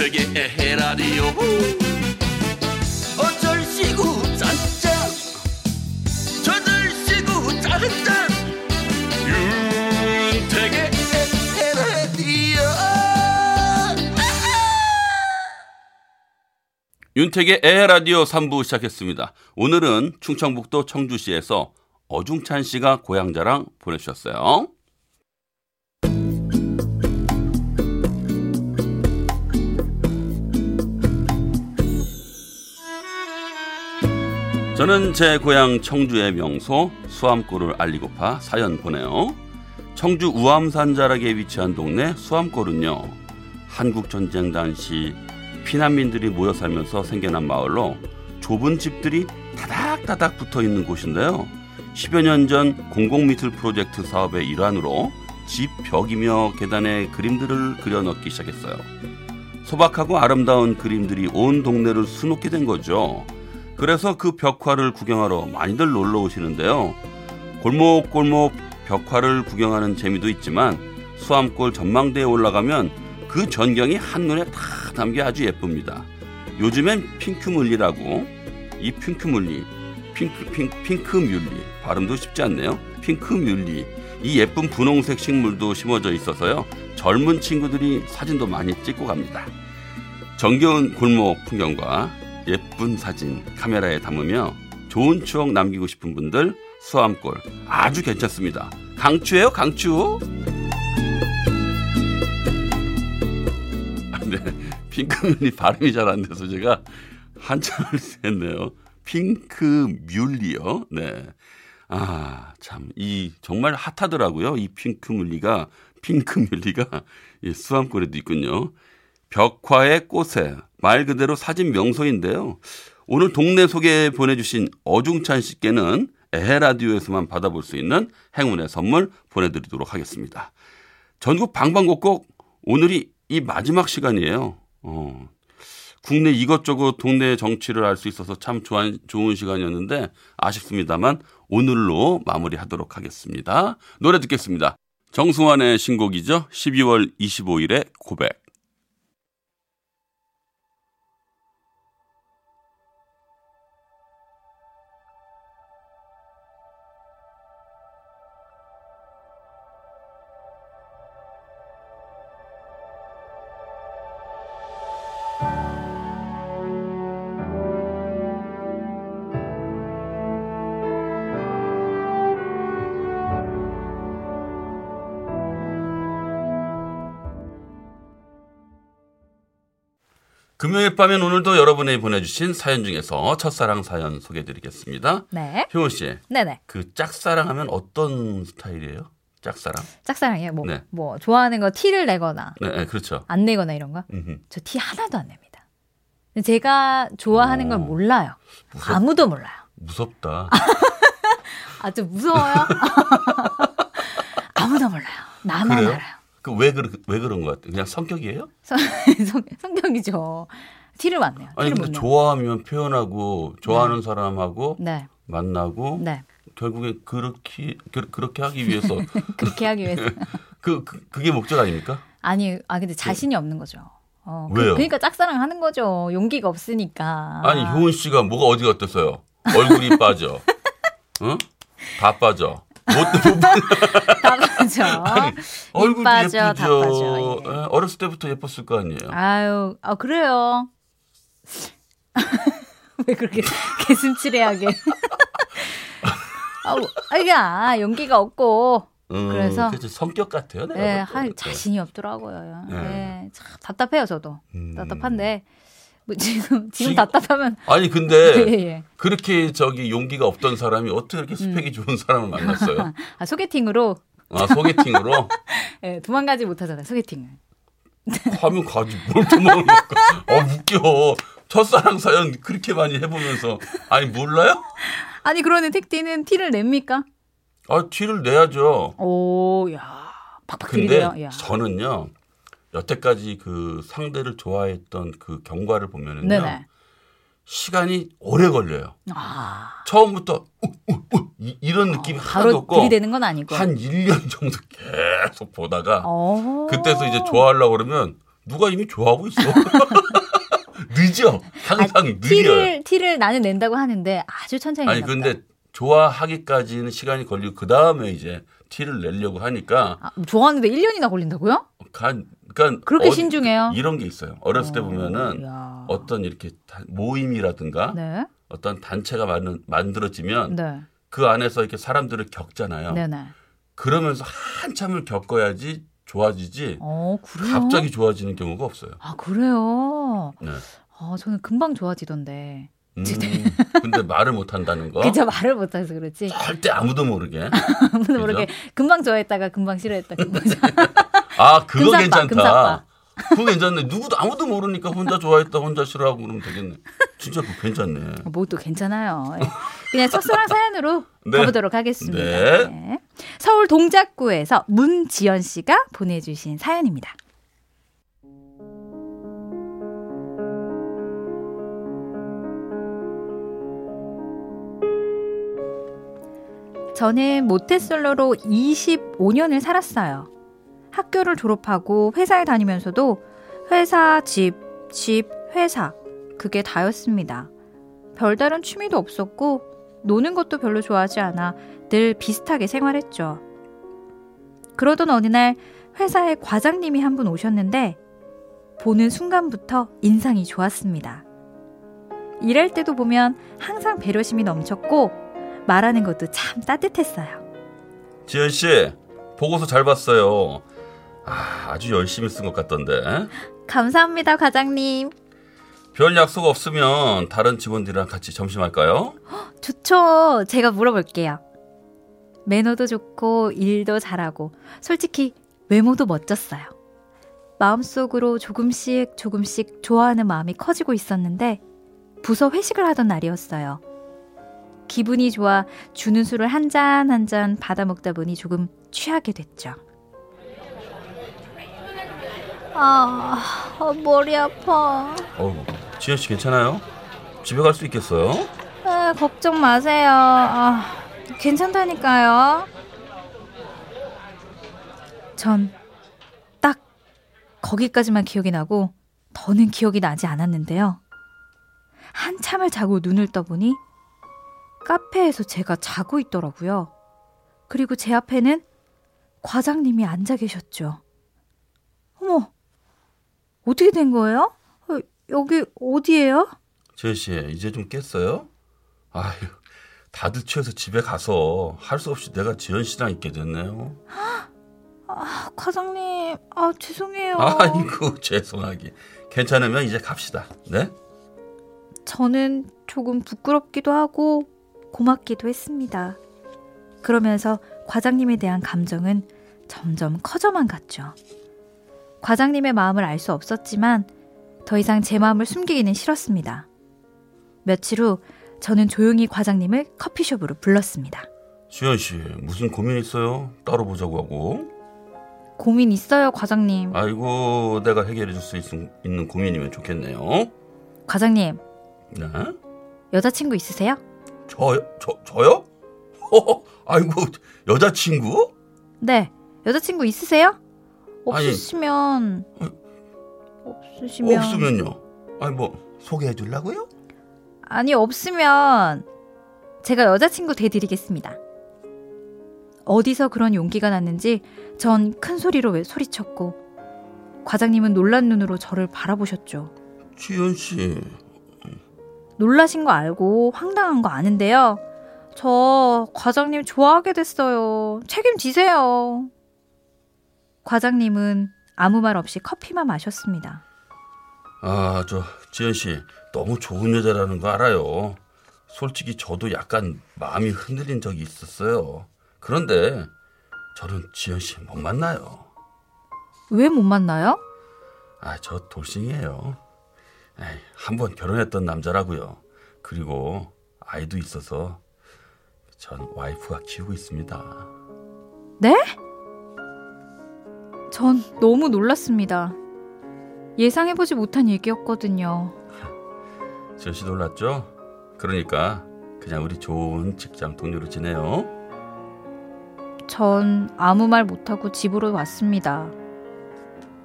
윤택의 에헤라디오. 어쩔시구 짠짠. 저들시구 짠짠. 윤택의 에헤라디오. 윤택의 에라디오 3부 시작했습니다. 오늘은 충청북도 청주시에서 어중찬 씨가 고향 자랑 보내주셨어요. 저는 제 고향 청주의 명소 수암골을 알리고파 사연 보내요. 청주 우암산 자락에 위치한 동네 수암골은요. 한국전쟁 당시 피난민들이 모여 살면서 생겨난 마을로 좁은 집들이 다닥다닥 붙어 있는 곳인데요. 10여 년 전 공공미술 프로젝트 사업의 일환으로 집 벽이며 계단에 그림들을 그려 넣기 시작했어요. 소박하고 아름다운 그림들이 온 동네를 수놓게 된 거죠. 그래서 그 벽화를 구경하러 많이들 놀러 오시는데요. 골목골목 벽화를 구경하는 재미도 있지만 수암골 전망대에 올라가면 그 전경이 한눈에 다 담겨 아주 예쁩니다. 요즘엔 핑크뮬리라고 이 핑크뮬리 핑크 핑크 핑크뮬리 발음도 쉽지 않네요. 핑크뮬리 이 예쁜 분홍색 식물도 심어져 있어서요. 젊은 친구들이 사진도 많이 찍고 갑니다. 정겨운 골목 풍경과 예쁜 사진 카메라에 담으며 좋은 추억 남기고 싶은 분들 수암골 아주 괜찮습니다. 강추예요, 강추. 아, 네, 핑크뮬리 발음이 잘 안 돼서 제가 한참을 했네요. 핑크뮬리요. 네. 아, 참, 이, 정말 핫하더라고요. 이 핑크뮬리가, 핑크뮬리가, 이 수암골에도 있군요. 벽화의 꽃에, 말 그대로 사진 명소인데요. 오늘 동네 소개 보내주신 어중찬 씨께는 에헤라디오에서만 받아볼 수 있는 행운의 선물 보내드리도록 하겠습니다. 전국 방방곡곡 오늘이 이 마지막 시간이에요. 어, 국내 이것저것 동네 정치를 알 수 있어서 참 좋은, 좋은 시간이었는데 아쉽습니다만 오늘로 마무리하도록 하겠습니다. 노래 듣겠습니다. 정승환의 신곡이죠. 12월 25일의 고백. 금요일 밤엔 오늘도 여러분이 보내주신 사연 중에서 첫사랑 사연 소개해드리겠습니다. 네. 효원 씨, 네네. 그 짝사랑하면 어떤 스타일이에요? 짝사랑? 짝사랑이에요. 뭐, 네. 뭐, 좋아하는 거 티를 내거나, 네, 네, 그렇죠. 안 내거나 이런 거? 저 티 하나도 안 냅니다. 제가 좋아하는 걸 오. 몰라요. 무섭, 아무도 몰라요. 무섭다. 아주 무서워요. 아무도 몰라요. 나만 그래요? 알아요. 그왜 그러 왜 그런 것 같아요? 그냥 성격이에요? 성, 성, 성격이죠. 티를. 티를 아니 못 근데. 좋아하면 표현하고 좋아하는 사람하고 네. 만나고 네. 결국에 그렇게 그, 그렇게 하기 위해서 그렇게 하기 위해서. 그, 그 그게 목적 아닙니까? 아니, 아, 근데 자신이 없는 거죠. 어, 그- 왜요? 그러니까 짝사랑 하는 거죠. 용기가 없으니까. 아니 효은 씨가 뭐가 어디가 어땠어요? 얼굴이 빠져, 응? 다 빠져. 못, 못 다 맞죠. 얼굴도 빠져, 예쁘죠. 다 빠져, 예. 예, 어렸을 때부터 예뻤을 거 아니에요. 아유, 아 그래요. 왜 그렇게 개슴츠레하게? 아우, 아, 이게 아, 용기가 없고, 음, 그래서- 성격 같아요. 내가 예, 볼 때. 할 자신이 없더라고요. 네. 예, 참 답답해요, 저도. 음. 답답한데, 뭐 지금, 지금 답답하면, 아니 예, 근데 예. 그렇게 저기 용기가 없던 사람이 어떻게 이렇게 스펙이 좋은 사람을 만났어요? 아, 소개팅으로, 아 소개팅으로 예, 도망가지 못하잖아요, 소개팅을. 하면 가지 뭘 도망을 가? 어 웃겨. 첫사랑 사연 그렇게 많이 해보면서 아니 몰라요? 아니, 그러는 택티는 티를 냅니까? 아 티를 내야죠. 오, 야, 팍팍 근데 들이대요. 야. 저는요 여태까지 그 상대를 좋아했던 그 경과를 보면은요 네네. 시간이 오래 걸려요. 아, 처음부터 우, 우, 우, 이, 이런 느낌이 하나도 바로 없고 들이대는 건 아니고. 한 1년 정도 계속 보다가 어. 그때서 이제 좋아하려고 그러면 누가 이미 좋아하고 있어. 늦어. 항상 느려. 티를 티를 나는 낸다고 하는데 아주 천천히 아니 낸다 보다. 근데 좋아하기까지는 시간이 걸리고 그 다음에 이제 티를 내려고 하니까 아, 좋아하는데 1년이나 걸린다고요? 간 그러니까 그렇게 어디- 신중해요? 이런 게 있어요. 어렸을 때 보면은 야. 어떤 이렇게 다- 모임이라든가 네. 어떤 단체가 만, 만들어지면 네. 그 안에서 이렇게 사람들을 겪잖아요. 네, 네. 그러면서 한참을 겪어야지 좋아지지 어? 갑자기 좋아지는 경우가 없어요. 아, 그래요. 네. 아, 저는 금방 좋아지던데. 음, 근데 말을 못 한다는 거 그저 말을 못 해서 그렇지. 절대 아무도 모르게. 아무도 모르게 금방 좋아했다가 금방 싫어했다. 아 그거 금사빠, 괜찮다. 금사빠. 그거 괜찮네. 누구도 아무도 모르니까 혼자 좋아했다, 혼자 싫어하고 그러면 되겠네. 진짜 그거 괜찮네. 뭐또 괜찮아요. 예. 그냥 쏙쏙한 사연으로 네. 가보도록 하겠습니다. 네. 네. 서울 동작구에서 문지연 씨가 보내주신 사연입니다. 저는 모태솔로로 25년을 살았어요. 학교를 졸업하고 회사에 다니면서도 회사, 집, 집, 회사. 그게 다였습니다. 별다른 취미도 없었고, 노는 것도 별로 좋아하지 않아 늘 비슷하게 생활했죠. 그러던 어느 날 회사에 과장님이 한 분 오셨는데, 보는 순간부터 인상이 좋았습니다. 일할 때도 보면 항상 배려심이 넘쳤고, 말하는 것도 참 따뜻했어요. 지현 씨 보고서 잘 봤어요. 아, 아주 열심히 쓴 것 같던데. 감사합니다, 과장님. 별 약속 없으면 다른 직원들이랑 같이 점심할까요? 좋죠. 제가 물어볼게요. 매너도 좋고 일도 잘하고 솔직히 외모도 멋졌어요. 마음속으로 조금씩 조금씩 좋아하는 마음이 커지고 있었는데 부서 회식을 하던 날이었어요. 기분이 좋아 주는 술을 한 잔 한 잔 받아 먹다 보니 조금 취하게 됐죠. 아, 아, 머리 아파. 어우, 지현 씨 괜찮아요? 집에 갈 수 있겠어요? 아, 걱정 마세요. 아, 괜찮다니까요. 전 딱 거기까지만 기억이 나고 더는 기억이 나지 않았는데요. 한참을 자고 눈을 떠보니 카페에서 제가 자고 있더라고요. 그리고 제 앞에는 과장님이 앉아 계셨죠. 어머, 어떻게 된 거예요? 어, 여기 어디예요? 지현 씨 이제 좀 깼어요? 아휴, 다들 취해서 집에 가서 할 수 없이 내가 지현 씨랑 있게 됐네요. 아, 과장님, 아, 죄송해요. 아이고 죄송하게. 괜찮으면 이제 갑시다. 네? 저는 조금 부끄럽기도 하고 고맙기도 했습니다. 그러면서 과장님에 대한 감정은 점점 커져만 갔죠. 과장님의 마음을 알 수 없었지만 더 이상 제 마음을 숨기기는 싫었습니다. 며칠 후 저는 조용히 과장님을 커피숍으로 불렀습니다. 지현 씨 무슨 고민 있어요? 따로 보자고 하고. 고민 있어요, 과장님. 아이고 내가 해결해 줄 수 있는 고민이면 좋겠네요. 과장님, 네? 여자친구 있으세요? 저요? 저, 저요? 허허, 아이고 여자친구? 네, 여자친구 있으세요? 없으시면 없으시면 없으면요. 아니 뭐 소개해 주려고요? 아니 없으면 제가 여자친구 돼드리겠습니다. 어디서 그런 용기가 났는지 전 큰 소리로 왜 소리쳤고 과장님은 놀란 눈으로 저를 바라보셨죠. 지현 씨. 놀라신 거 알고 황당한 거 아는데요. 저 과장님 좋아하게 됐어요. 책임지세요. 과장님은 아무 말 없이 커피만 마셨습니다. 아, 저 지현 씨 너무 좋은 여자라는 거 알아요. 솔직히 저도 약간 마음이 흔들린 적이 있었어요. 그런데 저는 지현 씨 못 만나요. 왜 못 만나요? 아, 저 돌싱이에요. 한 번 결혼했던 남자라고요. 그리고 아이도 있어서 전 와이프가 키우고 있습니다. 네? 전 너무 놀랐습니다. 예상해보지 못한 얘기였거든요. 지현 씨 놀랐죠? 그러니까 그냥 우리 좋은 직장 동료로 지내요. 전 아무 말 못하고 집으로 왔습니다.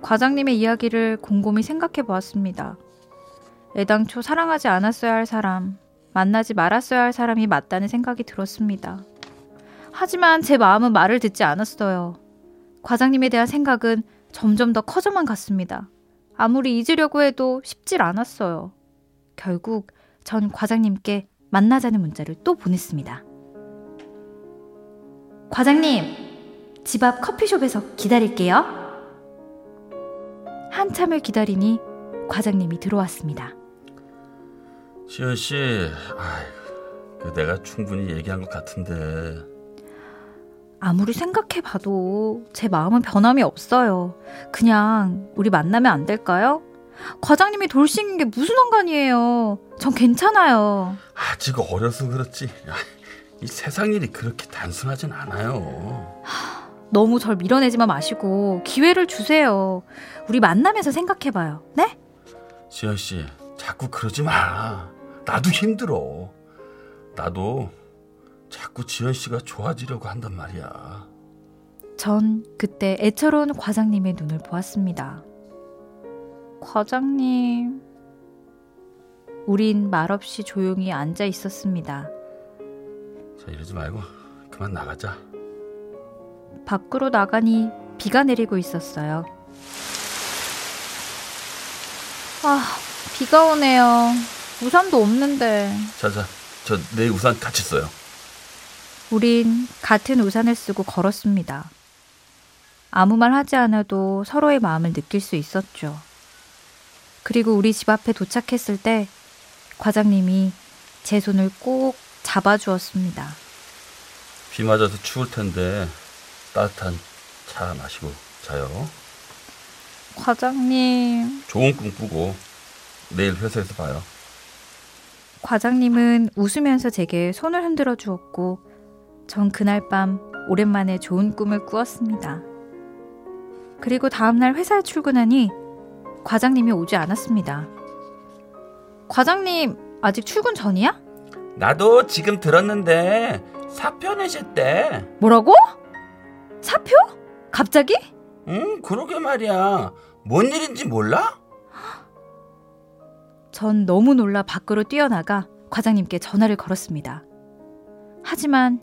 과장님의 이야기를 곰곰이 생각해 보았습니다. 애당초 사랑하지 않았어야 할 사람, 만나지 말았어야 할 사람이 맞다는 생각이 들었습니다. 하지만 제 마음은 말을 듣지 않았어요. 과장님에 대한 생각은 점점 더 커져만 갔습니다. 아무리 잊으려고 해도 쉽질 않았어요. 결국 전 과장님께 만나자는 문자를 또 보냈습니다. 과장님, 집 앞 커피숍에서 기다릴게요. 한참을 기다리니 과장님이 들어왔습니다. 시현 씨, 아이고, 그 내가 충분히 얘기한 것 같은데 아무리 생각해봐도 제 마음은 변함이 없어요. 그냥 우리 만나면 안 될까요? 과장님이 돌싱인 게 무슨 상관이에요. 전 괜찮아요. 아직 어려서 그렇지. 아, 이 세상 일이 그렇게 단순하진 않아요. 너무 절 밀어내지만 마시고 기회를 주세요. 우리 만나면서 생각해봐요. 네? 시현 씨, 자꾸 그러지 마. 나도 힘들어. 나도 자꾸 지현 씨가 좋아지려고 한단 말이야. 전 그때 애처로운 과장님의 눈을 보았습니다. 과장님. 우린 말없이 조용히 앉아 있었습니다. 자, 이러지 말고 그만 나가자. 밖으로 나가니 비가 내리고 있었어요. 아, 비가 오네요. 우산도 없는데. 자, 자, 저 내 우산 같이 써요. 우린 같은 우산을 쓰고 걸었습니다. 아무 말 하지 않아도 서로의 마음을 느낄 수 있었죠. 그리고 우리 집 앞에 도착했을 때 과장님이 제 손을 꼭 잡아주었습니다. 비 맞아서 추울 텐데 따뜻한 차 마시고 자요. 과장님, 좋은 꿈 꾸고 내일 회사에서 봐요. 과장님은 웃으면서 제게 손을 흔들어 주었고, 전 그날 밤 오랜만에 좋은 꿈을 꾸었습니다. 그리고 다음날 회사에 출근하니 과장님이 오지 않았습니다. 과장님, 아직 출근 전이야? 나도 지금 들었는데 사표 내셨대. 뭐라고? 사표? 갑자기? 응, 그러게 말이야. 뭔 일인지 몰라? 전 너무 놀라 밖으로 뛰어나가 과장님께 전화를 걸었습니다. 하지만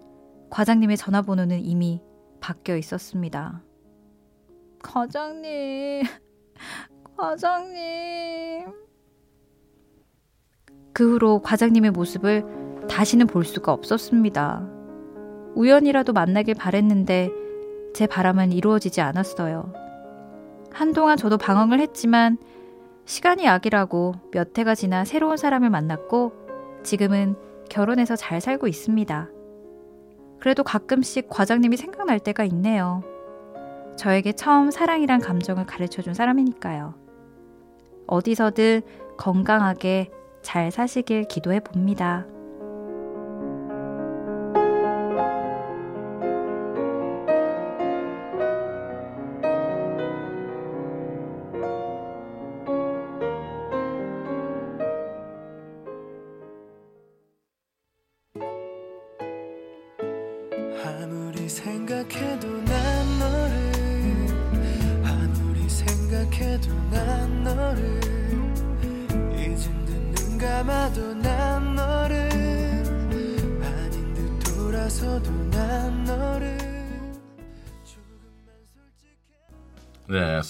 과장님의 전화번호는 이미 바뀌어 있었습니다. 과장님, 과장님. 그 후로 과장님의 모습을 다시는 볼 수가 없었습니다. 우연이라도 만나길 바랬는데 제 바람은 이루어지지 않았어요. 한동안 저도 방황을 했지만 시간이 약이라고 몇 해가 지나 새로운 사람을 만났고 지금은 결혼해서 잘 살고 있습니다. 그래도 가끔씩 과장님이 생각날 때가 있네요. 저에게 처음 사랑이란 감정을 가르쳐 준 사람이니까요. 어디서든 건강하게 잘 사시길 기도해 봅니다.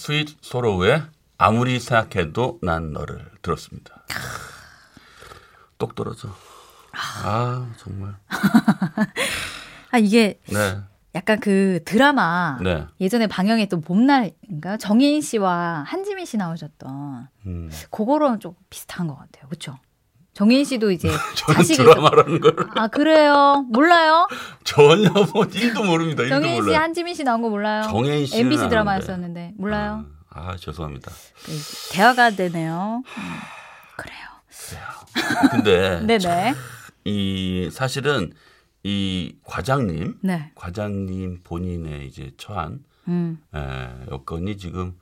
스윗 소로우의 아무리 생각해도 난 너를 들었습니다. 똑 떨어져. 아, 정말. 아, 이게 네, 약간 그 드라마 네. 예전에 방영했던 봄날인가 정해인 씨와 한지민 씨 나오셨던 음. 그거랑 좀 비슷한 것 같아요. 그렇죠? 정해인 씨도 이제 저는 자식이 드라마라는 걸 아 그래요? 몰라요? 전혀 뭐 일도 모릅니다. 일도 정해인 씨, 몰라요. 한지민 씨 나온 거 몰라요? 정혜인 씨는 MBC. 드라마였었는데 몰라요? 아, 아, 죄송합니다. 그 대화가 되네요. 음, 그래요. 근데 네네. 이 사실은 이 과장님, 네. 과장님 본인의 이제 처한 음. 에, 여건이 지금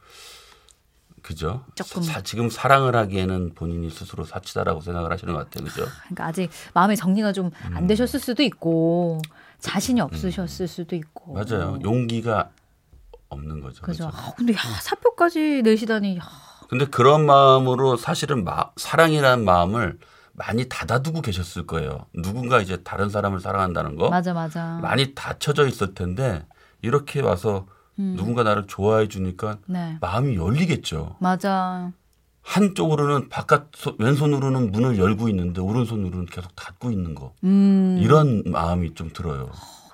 그죠? 조금. 사- 지금 사랑을 하기에는 본인이 스스로 사치다라고 생각을 하시는 것 같아요, 그죠? 그러니까 아직 마음의 정리가 좀 음. 안 되셨을 수도 있고 자신이 없으셨을 수도 있고. 맞아요. 용기가 없는 거죠. 그죠. 그죠? 아, 근데 야, 사표까지 내시다니. 야, 근데 그런 마음으로 사실은 마- 사랑이라는 마음을 많이 닫아두고 계셨을 거예요. 누군가 이제 다른 사람을 사랑한다는 거 맞아 맞아. 많이 닫혀져 있을 텐데 이렇게 와서 음. 누군가 나를 좋아해 주니까 네. 마음이 열리겠죠. 맞아. 한쪽으로는 바깥 소- 왼손으로는 문을 열고 있는데 오른손으로는 계속 닫고 있는 거. 음. 이런 마음이 좀 들어요.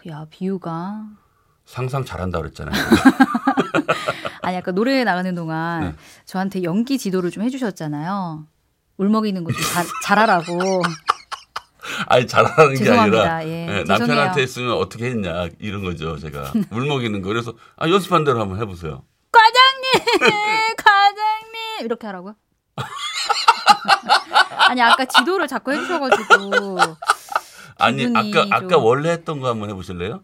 야 비유가. 상상 잘한다 그랬잖아요. 아니 아까 노래 나가는 동안 네. 저한테 연기 지도를 좀 해주셨잖아요. 울먹이는 거좀 잘하라고. 아니 잘하는 게. 아니라 예, 예, 죄송해요. 남편한테 있으면 어떻게 했냐 이런 거죠. 제가 울먹이는 거 그래서 아, 연습한 대로 한번 해보세요. 과장님, 과장님 이렇게 하라고요? 아니 아까 지도를 자꾸 해주셔가지고 아니 아까 좀- 아까 원래 했던 거 한번 해보실래요?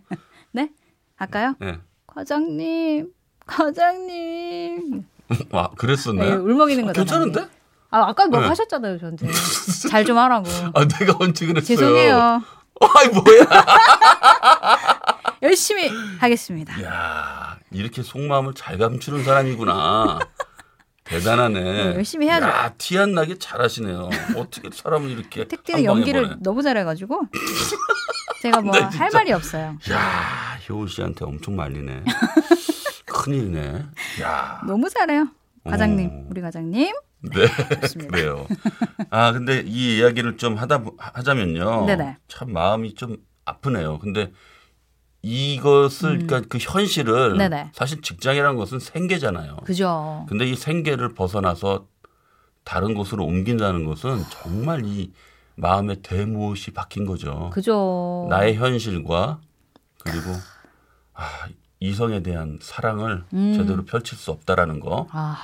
네 할까요? 네. 과장님, 과장님. 아 네, 그랬었나요? 울먹이는 아, 거잖아요. 괜찮은데? 아 아까 뭐 네. 하셨잖아요 저한테 잘 좀 하라고. 아 내가 언제 그랬어요? 죄송해요. 아이 뭐야? 열심히 하겠습니다. 야 이렇게 속마음을 잘 감추는 사람이구나. 대단하네. 네, 열심히 해야죠. 야, 티 안 나게 잘하시네요. 어떻게 사람을 이렇게 택디는 연기를 보내. 너무 잘해가지고 제가 뭐 네, 할. 말이 없어요. 야, 효은 씨한테 엄청 말리네. 큰일이네. 야. 너무 잘해요. 과장님, 오. 우리 과장님. 네. 좋습니다. 그래요. 아, 근데 이 이야기를 좀 하다 보- 하자면요. 네네. 참 마음이 좀 아프네요. 근데 이것을 그러니까 그 현실을 음. 네네. 사실 직장이라는 것은 생계잖아요. 그죠. 근데 이 생계를 벗어나서 다른 곳으로 옮긴다는 것은 정말 이 마음의 대못이 박힌 거죠. 그죠. 나의 현실과 그리고 아, 이성에 대한 사랑을 음. 제대로 펼칠 수 없다라는 거. 아,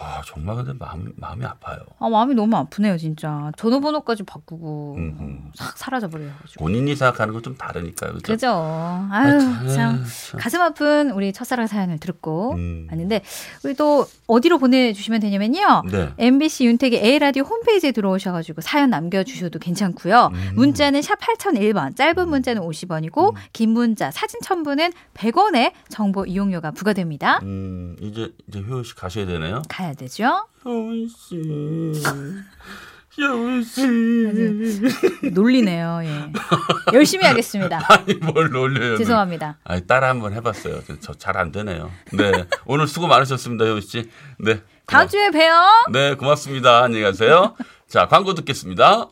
아, 정말 근데 마음 마음이 아파요. 아, 마음이 너무 아프네요, 진짜. 전화번호까지 바꾸고 음, 싹 사라져버려가지고. 본인이 생각하는 건 좀 다르니까요. 그죠? 그죠. 아유, 참. 참. 가슴 아픈 우리 첫사랑 사연을 듣고 음. 왔는데, 우리 또 어디로 보내주시면 되냐면요. 네. MBC 윤택의 A라디오 홈페이지에 들어오셔가지고 사연 남겨주셔도 괜찮고요. 음. 문자는 샵 8001번, 짧은 문자는 50원이고, 긴 문자, 사진 첨부는 100원의 정보 이용료가 부과됩니다. 음, 이제 이제 효연 씨 가셔야 되네요. 가야 되죠? 효연 씨. 효연 씨. 놀리네요, 예. 열심히 하겠습니다. 아니 뭘 놀려요. 죄송합니다. 아니 따라 한번 해봤어요. 저 잘 안 되네요. 네 오늘 수고 많으셨습니다, 효연 씨. 네. 다음 주에 봬요. 네 고맙습니다. 안녕히 가세요. 자 광고 듣겠습니다.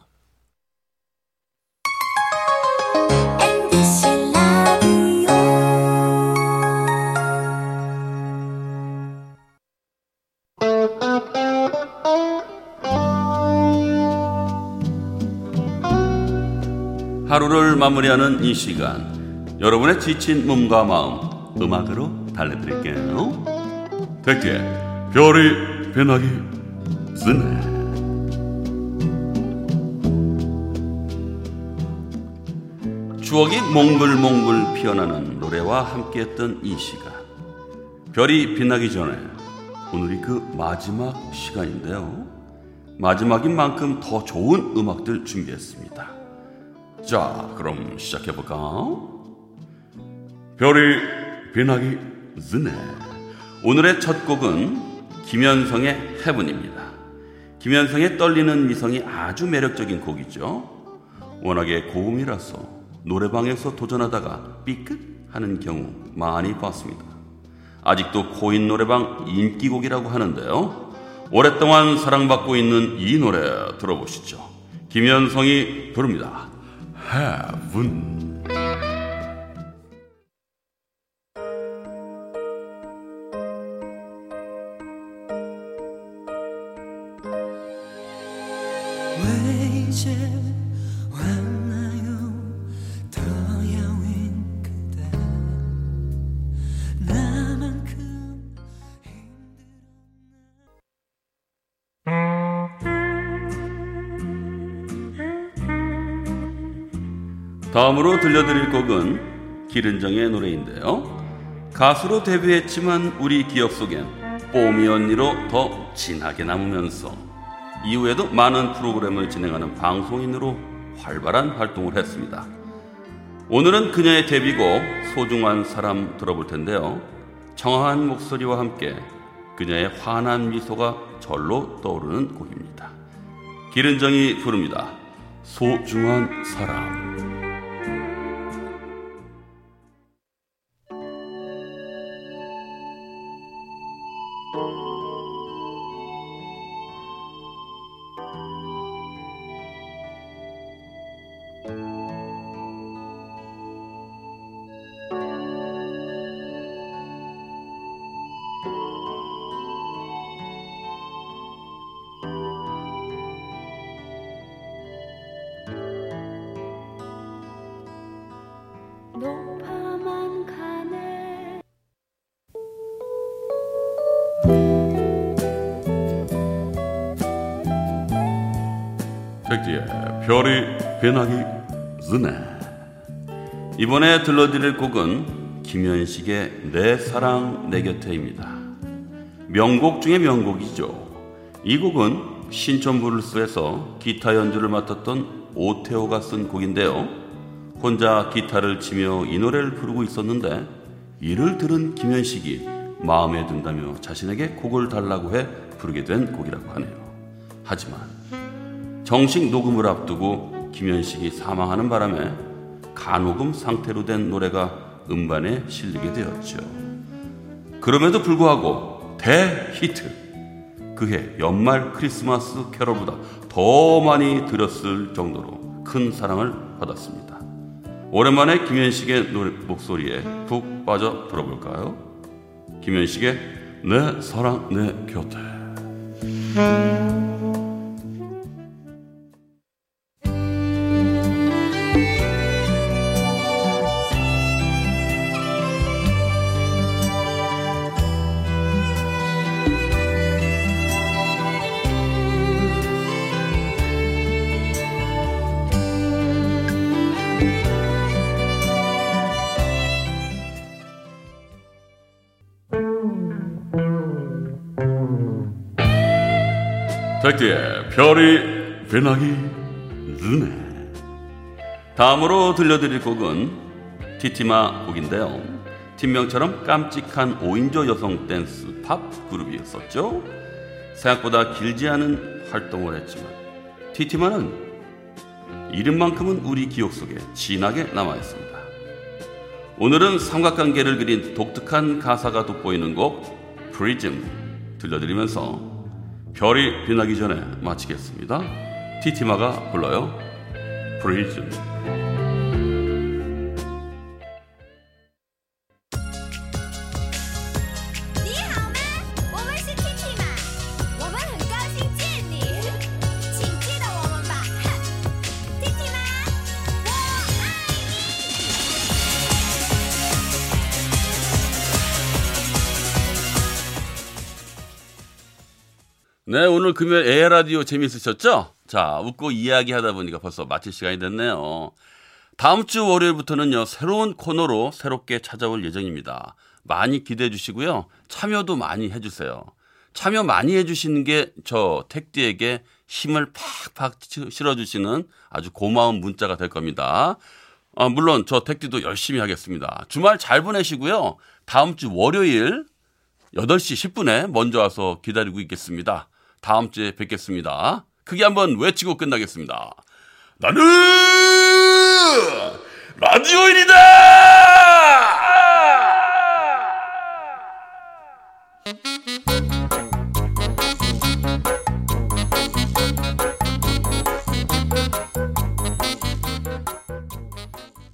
하루를 마무리하는 이 시간 여러분의 지친 몸과 마음 음악으로 달래드릴게요. 택배 별이 변하기 전에 추억이 몽글몽글 피어나는 노래와 함께했던 이 시간 별이 빛나기 전에 오늘이 그 마지막 시간인데요. 마지막인 만큼 더 좋은 음악들 준비했습니다. 자, 그럼 시작해볼까? 별이 빛나기 전에 오늘의 첫 곡은 김현성의 해븐입니다. 김현성의 떨리는 미성이 아주 매력적인 곡이죠. 워낙에 고음이라서 노래방에서 도전하다가 삐끗 하는 경우 많이 봤습니다. 아직도 코인 노래방 인기곡이라고 하는데요. 오랫동안 사랑받고 있는 이 노래 들어보시죠. 김현성이 부릅니다. haven't. 다음으로 들려드릴 곡은 기른정의 노래인데요. 가수로 데뷔했지만 우리 기억 속엔 뽀미 언니로 더 진하게 남으면서 이후에도 많은 프로그램을 진행하는 방송인으로 활발한 활동을 했습니다. 오늘은 그녀의 데뷔곡 소중한 사람 들어볼 텐데요. 청아한 목소리와 함께 그녀의 환한 미소가 절로 떠오르는 곡입니다. 기른정이 부릅니다. 소중한 사람. 별이 변하기 전에 이번에 들려드릴 곡은 김현식의 내 사랑 내 곁에입니다. 명곡 중의 명곡이죠. 이 곡은 신촌 브루스에서 기타 연주를 맡았던 오태호가 쓴 곡인데요. 혼자 기타를 치며 이 노래를 부르고 있었는데 이를 들은 김현식이 마음에 든다며 자신에게 곡을 달라고 해 부르게 된 곡이라고 하네요. 하지만 정식 녹음을 앞두고 김현식이 사망하는 바람에 간호금 상태로 된 노래가 음반에 실리게 되었죠. 그럼에도 불구하고 대히트. 그해 연말 크리스마스 캐롤보다 더 많이 들었을 정도로 큰 사랑을 받았습니다. 오랜만에 김현식의 노래, 목소리에 푹 빠져 들어볼까요? 김현식의 내 사랑 내 곁에. 백디의 별이 변하기 전에 다음으로 들려드릴 곡은 티티마 곡인데요. 팀명처럼 깜찍한 5인조 여성 댄스 팝 그룹이었었죠. 생각보다 길지 않은 활동을 했지만 티티마는 이름만큼은 우리 기억 속에 진하게 남아있습니다. 오늘은 삼각관계를 그린 독특한 가사가 돋보이는 곡 프리즘 들려드리면서 별이 빛나기 전에 마치겠습니다. 티티마가 불러요. 프리즘 오늘 금요일 에라디오 재미있으셨죠? 자, 웃고 이야기하다 보니까 벌써 마칠 시간이 됐네요. 다음 주 월요일부터는요, 새로운 코너로 새롭게 찾아올 예정입니다. 많이 기대해 주시고요. 참여도 많이 해 주세요. 참여 많이 해 주시는 게 저 택디에게 힘을 팍팍 실어 주시는 아주 고마운 문자가 될 겁니다. 아, 물론 저 택디도 열심히 하겠습니다. 주말 잘 보내시고요. 다음 주 월요일 8시 10분에 먼저 와서 기다리고 있겠습니다. 다음 주에 뵙겠습니다. 크게 한번 외치고 끝나겠습니다. 나는 라디오인이다!